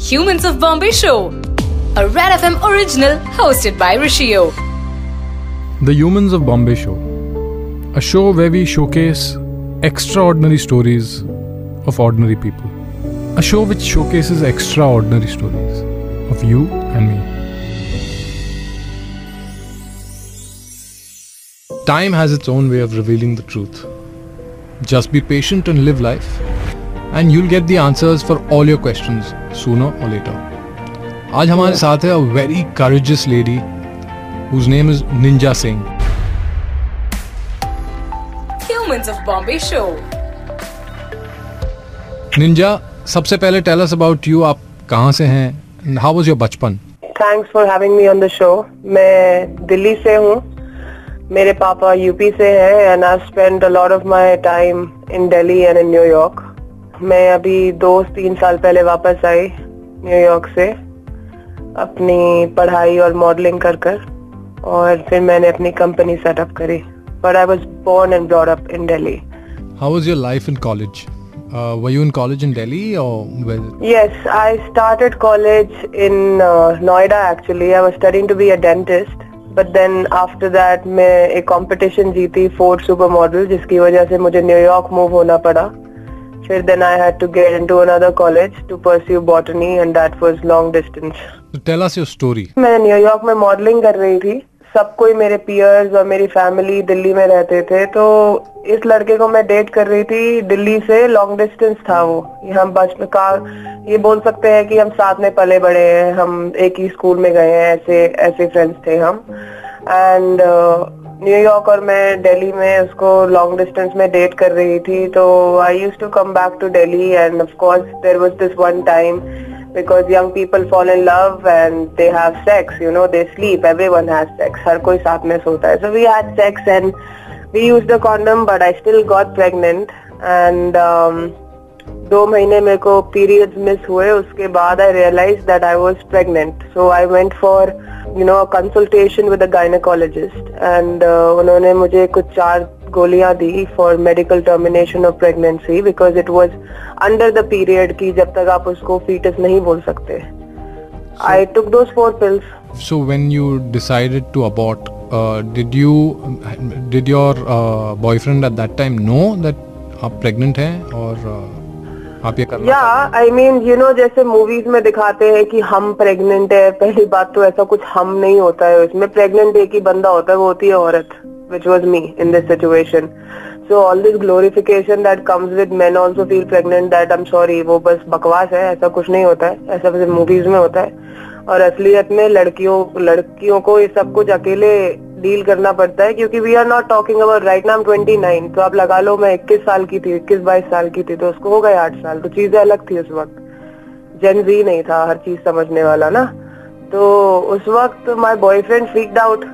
Humans of Bombay Show, a Red FM original hosted by Rishio. The Humans of Bombay Show, a show where we showcase extraordinary stories of ordinary people. A show which showcases extraordinary stories of you and me. Time has its own way of revealing the truth. Just be patient and live life, and you'll get the answers for all your questions sooner or later. आज हमारे साथ है a very courageous lady whose name is Ninja Singh. Humans of Bombay Show. Ninja, सबसे पहले tell us about you. आप कहाँ से हैं? And How was your बचपन? Thanks for having me on the show मैं दिल्ली से हूँ मेरे पापा यूपी से हैं and I spend a lot of my time in Delhi and in New York मैं अभी दो तीन साल पहले वापस आई न्यूयॉर्क से अपनी पढ़ाई और मॉडलिंग कर कर और फिर मैंने अपनी कंपनी सेटअप करी but I was born and brought up in Delhi How was your life in college? Uh, were you in college in Delhi or where? Yes, I started college in uh, Noida actually. I was studying to be a dentist. But then after that मैं एक competition जीती Ford super model जिसकी वजह से मुझे New York move होना पड़ा फिर then I had to get into another college to pursue botany and that was long distance. So tell us your story. मैं न्यूयॉर्क में मॉडलिंग कर रही थी। सब कोई मेरे पियर्स और मेरी फैमिली दिल्ली में रहते थे तो इस लड़के को मैं डेट कर रही थी दिल्ली से। लॉन्ग डिस्टेंस था वो। हम बस में का ये बोल सकते हैं कि हम साथ में पले बड़े हैं। हम एक ही स्कूल में गए हैं ऐसे ऐसे फ्रेंड्स थे हम। एंड न्यूयॉर्क और मैं दिल्ली में उसको लॉन्ग डिस्टेंस में डेट कर रही थी तो I use to come back to Delhi and of course there was this one time because young people fall in love and they have sex you know they sleep everyone has sex हर कोई साथ में सोता है। So we had sex and we use the condom but I still got pregnant and दो महीने मेरे को periods miss हुए उसके बाद I realise that I was pregnant so I went for you know consultation with a gynaecologist and उन्होंने मुझे कुछ चार गोलियाँ दी for medical termination of pregnancy because it was under the period की जब तक आप उसको फीटस नहीं बोल सकते। I took two four pills so when you decided to abort did you did your boyfriend at that time know that आप pregnant हैं और uh... आप ये करना या आई मीन यू नो जैसे मूवीज़ में दिखाते हैं कि हम प्रेग्नेंट है, पहली बात तो ऐसा कुछ हम नहीं होता है उसमें प्रेग्नेंट एक ही बंदा होता है, वो होती है औरत, which was me in this situation. So, all this glorification that comes with men also feel pregnant, that I'm sorry, वो बस बकवास है, ऐसा कुछ नहीं होता है, ऐसा मूवीज़ में होता है और असलियत में लड़कियों लड़कियों को ये सब कुछ अकेले डील करना पड़ता है, क्योंकि we are not talking about right नाम ट्वेंटी नाइन तो आप लगा लो मैं इक्कीस साल की थी, इक्कीस बाईस साल की थी तो उसको हो गए आठ साल तो चीज़ें अलग थी उस वक्त। जेन जी नहीं था हर चीज़ समझने वाला ना। तो उस वक्त माई बॉयफ्रेंड फ्रीक्ड आउट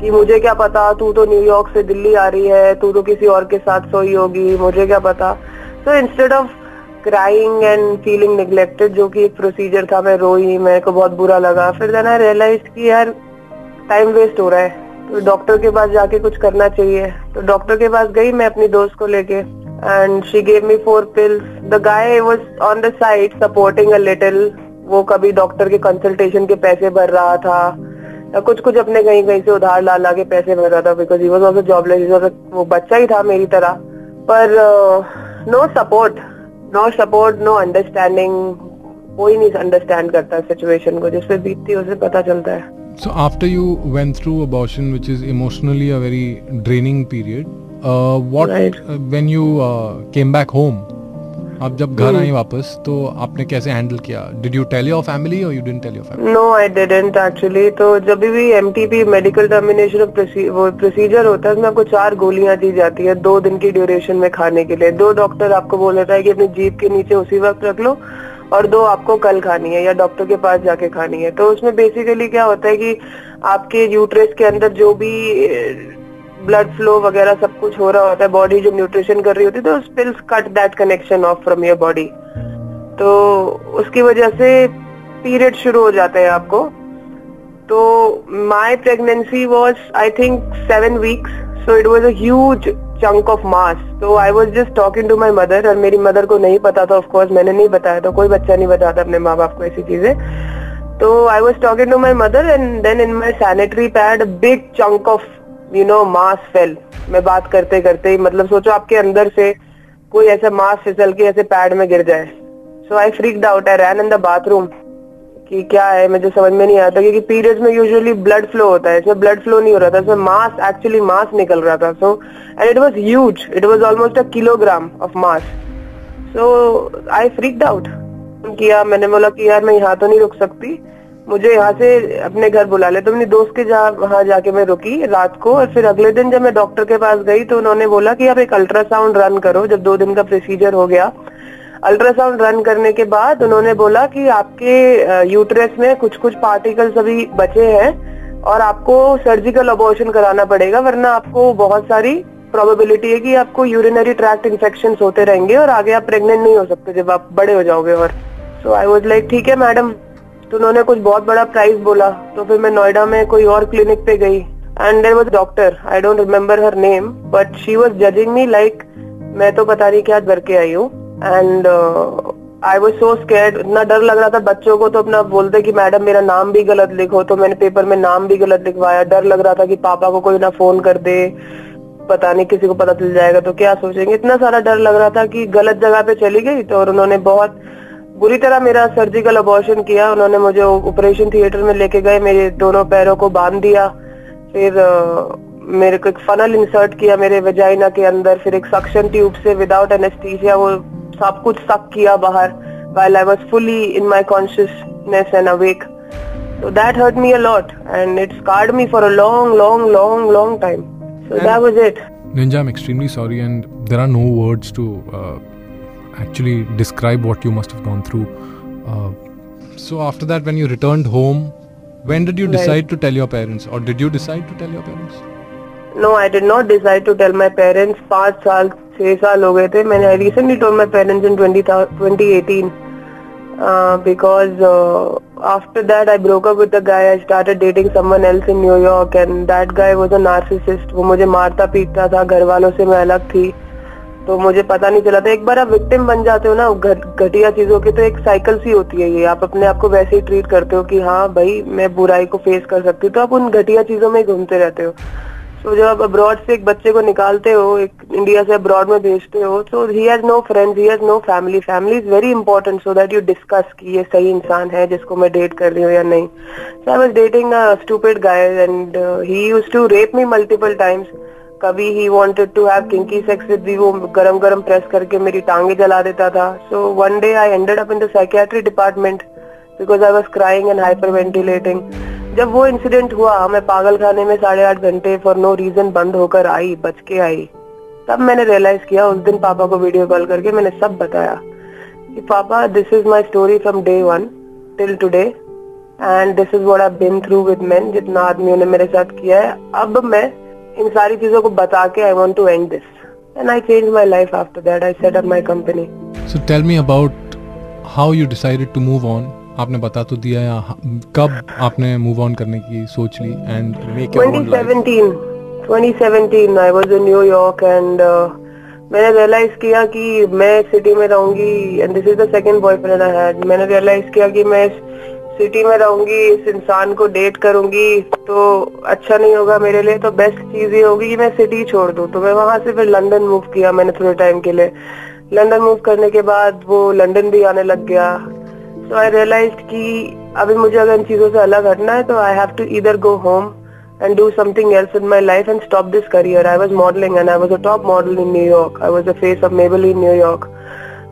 कि मुझे क्या पता, तू तो न्यूयॉर्क से दिल्ली आ रही है, तू तो किसी और के साथ सोई होगी, मुझे क्या पता। So instead of crying and feeling neglected जो कि एक प्रोसीजर था, मैं रोई, मेरे को बहुत बुरा लगा, फिर देन आई रियलाइज़ कि यार टाइम वेस्ट हो रहा है। तो डॉक्टर के पास जाके कुछ करना चाहिए। तो डॉक्टर के पास गई मैं अपनी दोस्त को लेके and she gave me four pills the guy was on the side supporting a little वो कभी डॉक्टर के कंसल्टेशन के पैसे भर रहा था, या कुछ कुछ अपने कहीं कहीं से उधार ला ला के पैसे भर रहा था because he was also jobless वो बच्चा ही था मेरी तरह। पर no support no support no understanding कोई नहीं अंडरस्टैंड करता सिचुएशन को जिसपे बीतती है, उसे पता चलता है। So after you went through abortion, which is emotionally a very draining period, uh, what Right. uh, when you uh, came back home, आप जब घर आई वापस तो आपने कैसे हैंडल किया? Did you tell your family और you didn't tell your family no I didn't actually तो जब भी एम मेडिकल टर्मिनेशन ऑफ़ वो प्रोसीजर होता है उसमें आपको चार गोलियाँ दी जाती है दो दिन की ड्यूरेशन में खाने के लिए। दो डॉक्टर आपको बोल रहा है कि अपनी जीप के नीचे उसी वक्त रख लो और दो आपको कल खानी है या डॉक्टर के पास जाके खानी है। तो उसमें बेसिकली क्या होता है कि आपके यूट्रेस के अंदर जो भी ब्लड फ्लो वगैरह सब कुछ हो रहा होता है बॉडी जो न्यूट्रिशन कर रही होती है तो pills cut that connection off from your body तो उसकी वजह से पीरियड शुरू हो जाते हैं आपको। तो my pregnancy was I think seven weeks so it was a chunk of mass तो I was just talking to my mother और मेरी मदर को नहीं पता था ऑफकोर्स मैंने नहीं बताया था, कोई बच्चा नहीं बताता अपने माँ बाप को ऐसी चीज़ें। तो I was talking to my mother and then in my sanitary pad big chunk of you know mass fell मैं बात करते करते ही मतलब सोचो आपके अंदर से कोई ऐसा मास फिसल के ऐसे पैड में गिर जाए। So I freaked out I ran in the bathroom कि क्या है, मुझे समझ में नहीं आता क्योंकि पीरियड्स में यूजुअली ब्लड फ्लो होता है, इसमें ब्लड फ्लो नहीं हो रहा था, इसमें मास एक्चुअली मास निकल रहा था so and it was huge it was almost a kilogram of mass so I freaked out किया मैंने बोला कि यार, मैं यहाँ तो नहीं रुक सकती, मुझे यहाँ से अपने घर बुला ले। तो अपनी दोस्त के जहाँ, वहाँ जाके मैं रुकी रात को, और फिर अगले दिन जब मैं डॉक्टर के पास गई तो उन्होंने बोला कि आप एक अल्ट्रासाउंड रन करो, जब दो दिन का प्रोसीजर हो गया अल्ट्रासाउंड रन करने के बाद उन्होंने बोला कि आपके यूट्रस में कुछ कुछ पार्टिकल्स अभी बचे हैं और आपको सर्जिकल अबॉर्शन कराना पड़ेगा, वरना आपको बहुत सारी प्रोबेबिलिटी है कि आपको यूरिनरी ट्रैक्ट इन्फेक्शन होते रहेंगे और आगे आप प्रेग्नेंट नहीं हो सकते जब आप बड़े हो जाओगे और। सो आई वॉज़ लाइक ठीक है मैडम तो उन्होंने कुछ बहुत बड़ा प्राइस बोला। तो फिर मैं नोएडा में कोई और क्लिनिक पे गई। And there was doctor I don't remember her name but she was judging me like मैं तो पता नहीं क्या करके आई हूँ. And I was so scared इतना डर लग रहा था बच्चों को तो अपना बोलते कि मैडम, मेरा नाम भी गलत लिखो। तो मैंने पेपर में नाम भी गलत लिखवाया। डर लग रहा था कि पापा को कोई ना फ़ोन कर दे। पता नहीं किसी को पता चल जाएगा। तो क्या सोचेंगे? इतना सारा डर लग रहा था कि गलत जगह पे चली गई तो और उन्होंने बहुत बुरी तरह मेरा सर्जिकल अबॉर्शन किया। उन्होंने मुझे ऑपरेशन थिएटर में लेके गए, मेरे दोनों पैरों को बाँध दिया। फिर मेरे को एक फनल इंसर्ट किया मेरे वेजाइना के अंदर। फिर एक सक्शन ट्यूब से विदाउट एनेस्थीसिया वो सब कुछ सक किया बाहर while I was fully in my consciousness and awake. So that hurt me a lot and it scarred me for a long, long, long, long time. So and that was it. Ninja, I'm extremely sorry and there are no words to uh, actually describe what you must have gone through. Uh, so after that, when you returned home, when did you decide right. to tell your parents or did you decide to tell your parents? No, I did not decide to tell my parents. पाँच साल छह साल हो गए थे। मैंने I recently told my parents in 2018 because uh, after that I broke up with a guy. I started dating someone else in New York and that guy was a narcissist. वो मुझे मारता पीटता था। घर वालों से मैं अलग थी। तो मुझे पता नहीं चला था। एक बार आप विक्टिम बन जाते हो ना घटिया चीज़ों की तो एक साइकिल सी होती है ये। आप अपने आप को वैसे ही ट्रीट करते हो कि हाँ भाई मैं बुराई को फेस कर सकती हूँ। तो आप उन घटिया चीज़ों में घूमते रहते हो। तो जब आप अब्रॉड से एक बच्चे को निकालते हो, एक इंडिया से अब्रॉड में भेजते हो तो he has no friends he has no family family is very important so that you discuss कि ये सही इंसान है जिसको मैं डेट कर रही हूँ या नहीं. So I was dating stupid guy and he used to rape me multiple times कभी he wanted to have kinky sex with me वो गरम गरम प्रेस करके मेरी टांगे जला देता था. So one day I ended up in the psychiatry department because I was crying and hyperventilating जब वो इंसिडेंट हुआ, मैं पागल खाने में साढ़े आठ घंटे फॉर नो रीजन बंद होकर आई, बच के आई। तब मैंने रियलाइज़ किया, उस दिन पापा को वीडियो कॉल करके मैंने सब बताया कि पापा this is my story from day one till today and this is what I been through with man जितना आदमियों ने मेरे साथ किया है। अब मैं इन सारी चीज़ों को बता के I want to end this and I change my life after that I set up my company so tell me about how you decided to move on आपने बता तो दिया या कब आपने मूव ऑन करने की सोच ली and make your own life 2017 I was in New York and मैंने रियलाइज़ किया कि मैं सिटी में रहूँगी and this is the second boyfriend I had मैंने रियलाइज़ किया कि मैं सिटी में रहूँगी, इस इंसान को डेट करूँगी तो अच्छा नहीं होगा मेरे लिए तो बेस्ट चीज़ ये होगी कि मैं सिटी छोड़ दूँ। तो मैं वहाँ से फिर लंदन मूव किया मैंने थोड़े टाइम के लिए। लंदन मूव करने के बाद वो लंदन भी आने लग गया। सो आई रियलाइज़ कि अभी मुझे अगर इन चीज़ों से अलग हटना है तो आई हैव टू इधर go home do something else in my life and stop this career. I was modeling and I was a top model in New York. I was the face of Maybelline New York.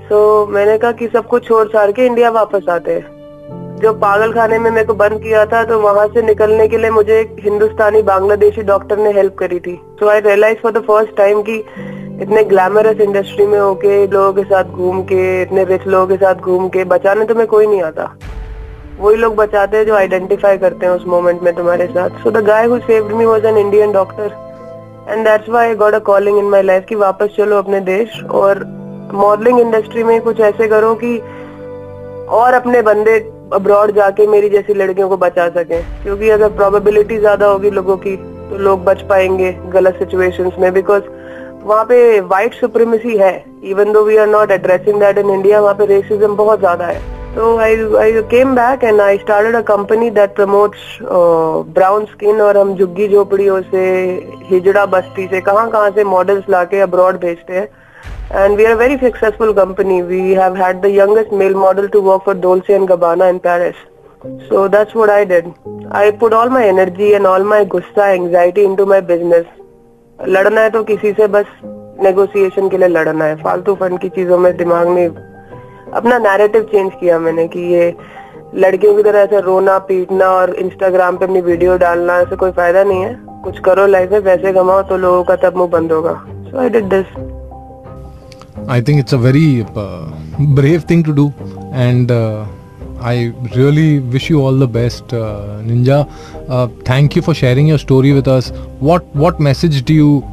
So, मैंने कहा कि सब कुछ छोड़ छाड़ के India वापस आते हैं जो पागल खाने में मेरे को बंद किया था तो वहाँ से निकलने के लिए मुझे एक हिंदुस्तानी बांग्लादेशी डॉक्टर ने हेल्प करी थी so I realise for the first time की इतने ग्लैमरस इंडस्ट्री में होके, लोगों के साथ घूम के, इतने रिच लोगों के साथ घूम के, बचाने तुम्हें कोई नहीं आता। वही लोग बचाते हैं जो आइडेंटिफाई करते हैं उस मोमेंट में तुम्हारे साथ। So the guy who saved me was an Indian doctor and that's why I got a calling in my life कि वापस चलो अपने देश और मॉडलिंग इंडस्ट्री में कुछ ऐसे करो कि और अपने बंदे अब्रॉड जाके मेरी जैसी लड़कियों को बचा सके। क्योंकि अगर प्रोबेबिलिटी ज़्यादा होगी लोगों की तो लोग बच पाएँगे गलत सिचुएशंस में। बिकॉज़ वहाँ पे वाइट सुप्रीमेसी है even though we are not addressing that in India वहाँ पे रेसिज्म बहुत ज़्यादा है तो I I came back and I started a company that promotes brown skin और हम झुग्गी झोपड़ियों से हिजड़ा बस्ती से कहाँ कहाँ से मॉडल्स लाके अब्रॉड भेजते हैं and we are a very successful company. We have had the youngest male model to work for Dolce and Gabbana in Paris. So that's what I did. I put all my energy and all my gussa, anxiety into my business. लड़ना है तो किसी से बस negotiation के लिए लड़ना है। फालतू फंड की चीज़ों में दिमाग में अपना नैरेटिव चेंज किया मैंने कि ये लड़कियों की तरह ऐसे रोना पीटना और इंस्टाग्राम पे अपनी वीडियो डालना ऐसे कोई फ़ायदा नहीं है। कुछ करो लाइफ में पैसे कमाओ तो लोगों का तब मुँह बंद होगा। So I did this it's a very uh, brave thing to do, and uh, Wish you all the best, uh, Ninja. Uh, thank you for sharing your story with us. What what message do you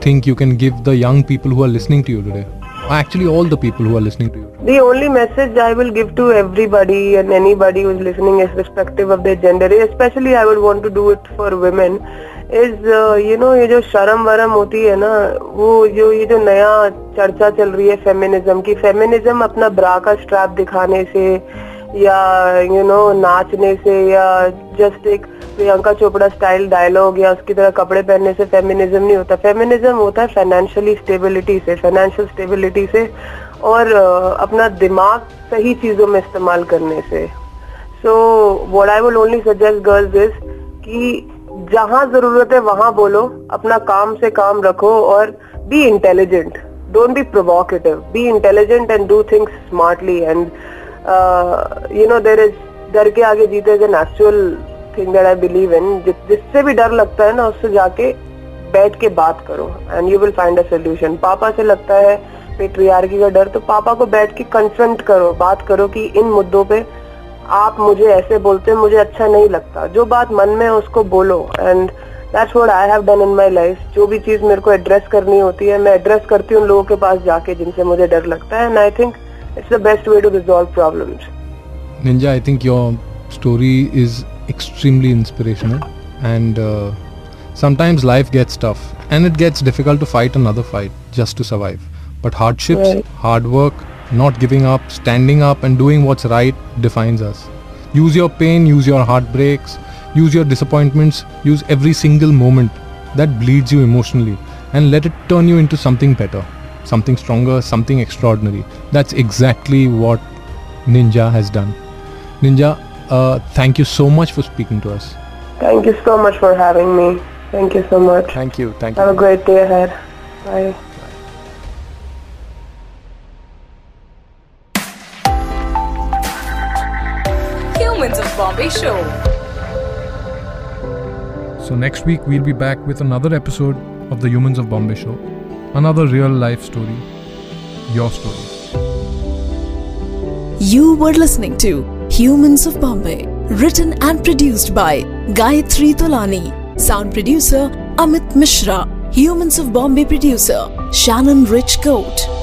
think you can give the young people who are listening to you today? Actually, all the people who are listening to you. The only message I will give to everybody and anybody who is listening, irrespective of their gender, especially I would want to do it for women, is you know ये जो शर्म वरम होती है ना वो जो ये जो नया चर्चा चल रही है फेमिनिज्म की फेमिनिज्म अपना ब्रा का स्ट्रैप दिखाने से या यू नो नाचने से या जस्ट एक प्रियंका चोपड़ा स्टाइल डायलॉग या उसकी तरह कपड़े पहनने से फेमिनिज्म नहीं होता। फेमिनिज्म होता है फाइनेंशियली स्टेबिलिटी से फाइनेंशियल स्टेबिलिटी से और uh, अपना दिमाग सही चीज़ों में इस्तेमाल करने से। So what I will only suggest girls is कि जहाँ ज़रूरत है वहाँ बोलो अपना काम से काम रखो और be intelligent don't be provocative be intelligent and do things smartly and you know there is डर के आगे जीते is an actual thing that I believe in जिससे भी डर लगता है ना, उससे जाके बैठ के बात करो and you will find a solution पापा से लगता है पेट्रियार्की का डर तो पापा को बैठ के कन्फ्रंट करो, बात करो कि इन मुद्दों पे आप मुझे ऐसे बोलते हैं, मुझे अच्छा नहीं लगता। जो बात मन में है, उसको बोलो and that's what I have done in my life जो भी चीज़ मेरे को एड्रेस करनी होती है, मैं एड्रेस करती हूँ लोगों के पास जाके, जिनसे मुझे डर लगता है and I think it's the best way to resolve problems. Ninja, I think your story is extremely inspirational and uh, sometimes life gets tough and it gets difficult to fight another fight just to survive. But hardships, right. hard work, not giving up, standing up and doing what's right defines us. Use your pain, use your heartbreaks, use your disappointments, use every single moment that bleeds you emotionally and let it turn you into something better something stronger, something extraordinary. That's exactly what Ninja has done. Ninja, uh, thank you so much for speaking to us. Thank you so much for having me. Thank you so much. Thank you. Thank you. Have a great day ahead. Bye. Humans of Bombay Show. So next week we'll be back with another episode of the Humans of Bombay show. Another real life story. Your story. You were listening to Humans of Bombay, written and produced by Gayatri Tolani, sound producer Amit Mishra, Humans of Bombay producer Shannon Rich Coat.